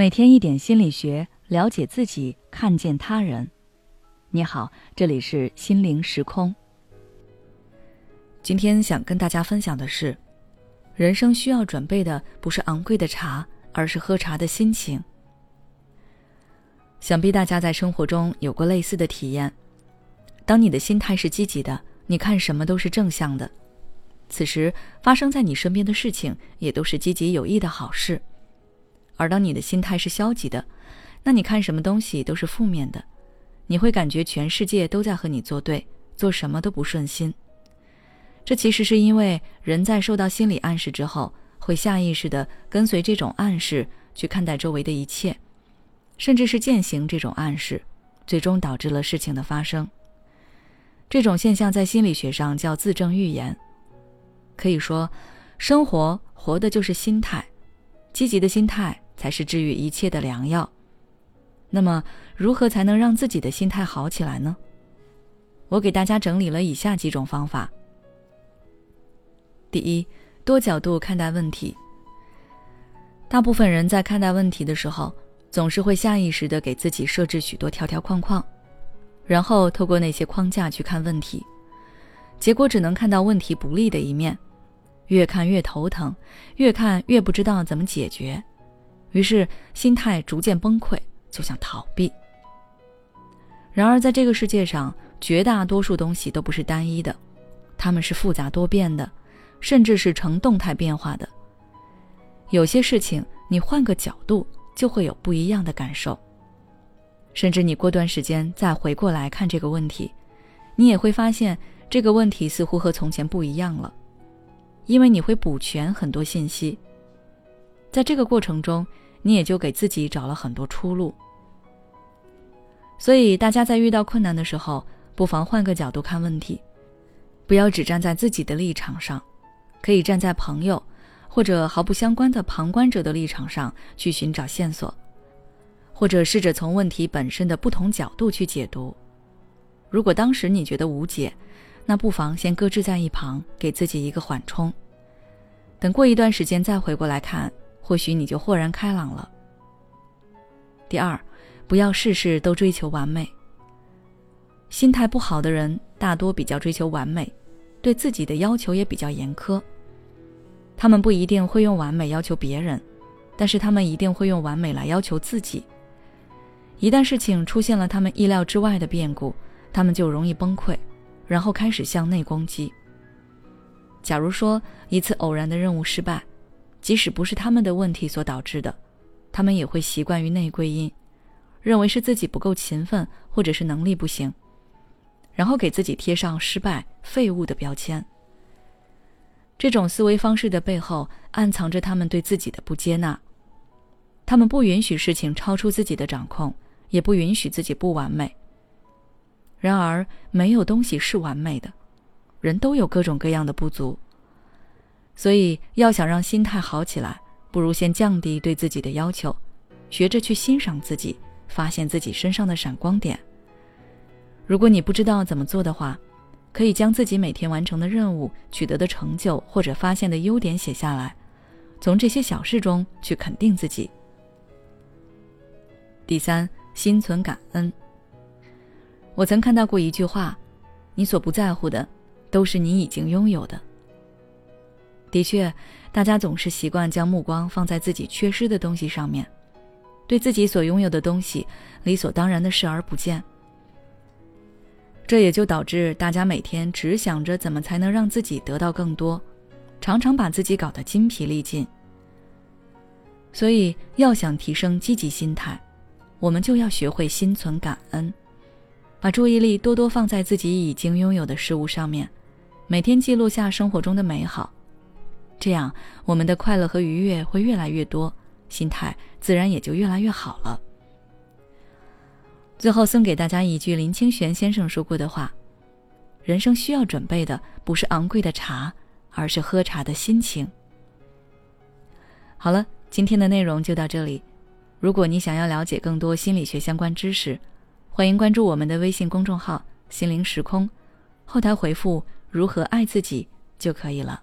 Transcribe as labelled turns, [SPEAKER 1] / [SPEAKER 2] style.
[SPEAKER 1] 每天一点心理学，了解自己，看见他人。你好，这里是心灵时空。今天想跟大家分享的是，人生需要准备的不是昂贵的茶，而是喝茶的心情。想必大家在生活中有过类似的体验。当你的心态是积极的，你看什么都是正向的，此时发生在你身边的事情也都是积极有益的好事。而当你的心态是消极的，那你看什么东西都是负面的，你会感觉全世界都在和你作对，做什么都不顺心。这其实是因为人在受到心理暗示之后，会下意识的跟随这种暗示去看待周围的一切，甚至是践行这种暗示，最终导致了事情的发生。这种现象在心理学上叫自证预言。可以说，生活活的就是心态，积极的心态。才是治愈一切的良药。那么，如何才能让自己的心态好起来呢？我给大家整理了以下几种方法。第一，多角度看待问题。大部分人在看待问题的时候，总是会下意识的给自己设置许多条条框框，然后透过那些框架去看问题，结果只能看到问题不利的一面，越看越头疼，越看越不知道怎么解决。于是心态逐渐崩溃，就想逃避。然而，在这个世界上，绝大多数东西都不是单一的，它们是复杂多变的，甚至是呈动态变化的。有些事情，你换个角度就会有不一样的感受。甚至你过段时间再回过来看这个问题，你也会发现这个问题似乎和从前不一样了，因为你会补全很多信息。在这个过程中，你也就给自己找了很多出路。所以，大家在遇到困难的时候，不妨换个角度看问题，不要只站在自己的立场上，可以站在朋友或者毫不相关的旁观者的立场上去寻找线索，或者试着从问题本身的不同角度去解读。如果当时你觉得无解，那不妨先搁置在一旁，给自己一个缓冲，等过一段时间再回过来看。或许你就豁然开朗了。第二，不要事事都追求完美。心态不好的人大多比较追求完美，对自己的要求也比较严苛。他们不一定会用完美要求别人，但是他们一定会用完美来要求自己。一旦事情出现了他们意料之外的变故，他们就容易崩溃，然后开始向内攻击。假如说一次偶然的任务失败。即使不是他们的问题所导致的，他们也会习惯于内归因，认为是自己不够勤奋，或者是能力不行，然后给自己贴上失败、废物的标签。这种思维方式的背后，暗藏着他们对自己的不接纳。他们不允许事情超出自己的掌控，也不允许自己不完美。然而，没有东西是完美的，人都有各种各样的不足。所以，要想让心态好起来，不如先降低对自己的要求，学着去欣赏自己，发现自己身上的闪光点。如果你不知道怎么做的话，可以将自己每天完成的任务、取得的成就或者发现的优点写下来，从这些小事中去肯定自己。第三，心存感恩。我曾看到过一句话：“你所不在乎的，都是你已经拥有的。”的确，大家总是习惯将目光放在自己缺失的东西上面，对自己所拥有的东西理所当然的视而不见。这也就导致大家每天只想着怎么才能让自己得到更多，常常把自己搞得筋疲力尽。所以，要想提升积极心态，我们就要学会心存感恩，把注意力多多放在自己已经拥有的事物上面，每天记录下生活中的美好。这样，我们的快乐和愉悦会越来越多，心态自然也就越来越好了。最后送给大家一句林清玄先生说过的话：“人生需要准备的不是昂贵的茶，而是喝茶的心情。”好了，今天的内容就到这里。如果你想要了解更多心理学相关知识，欢迎关注我们的微信公众号“心灵时空”，后台回复“如何爱自己”就可以了。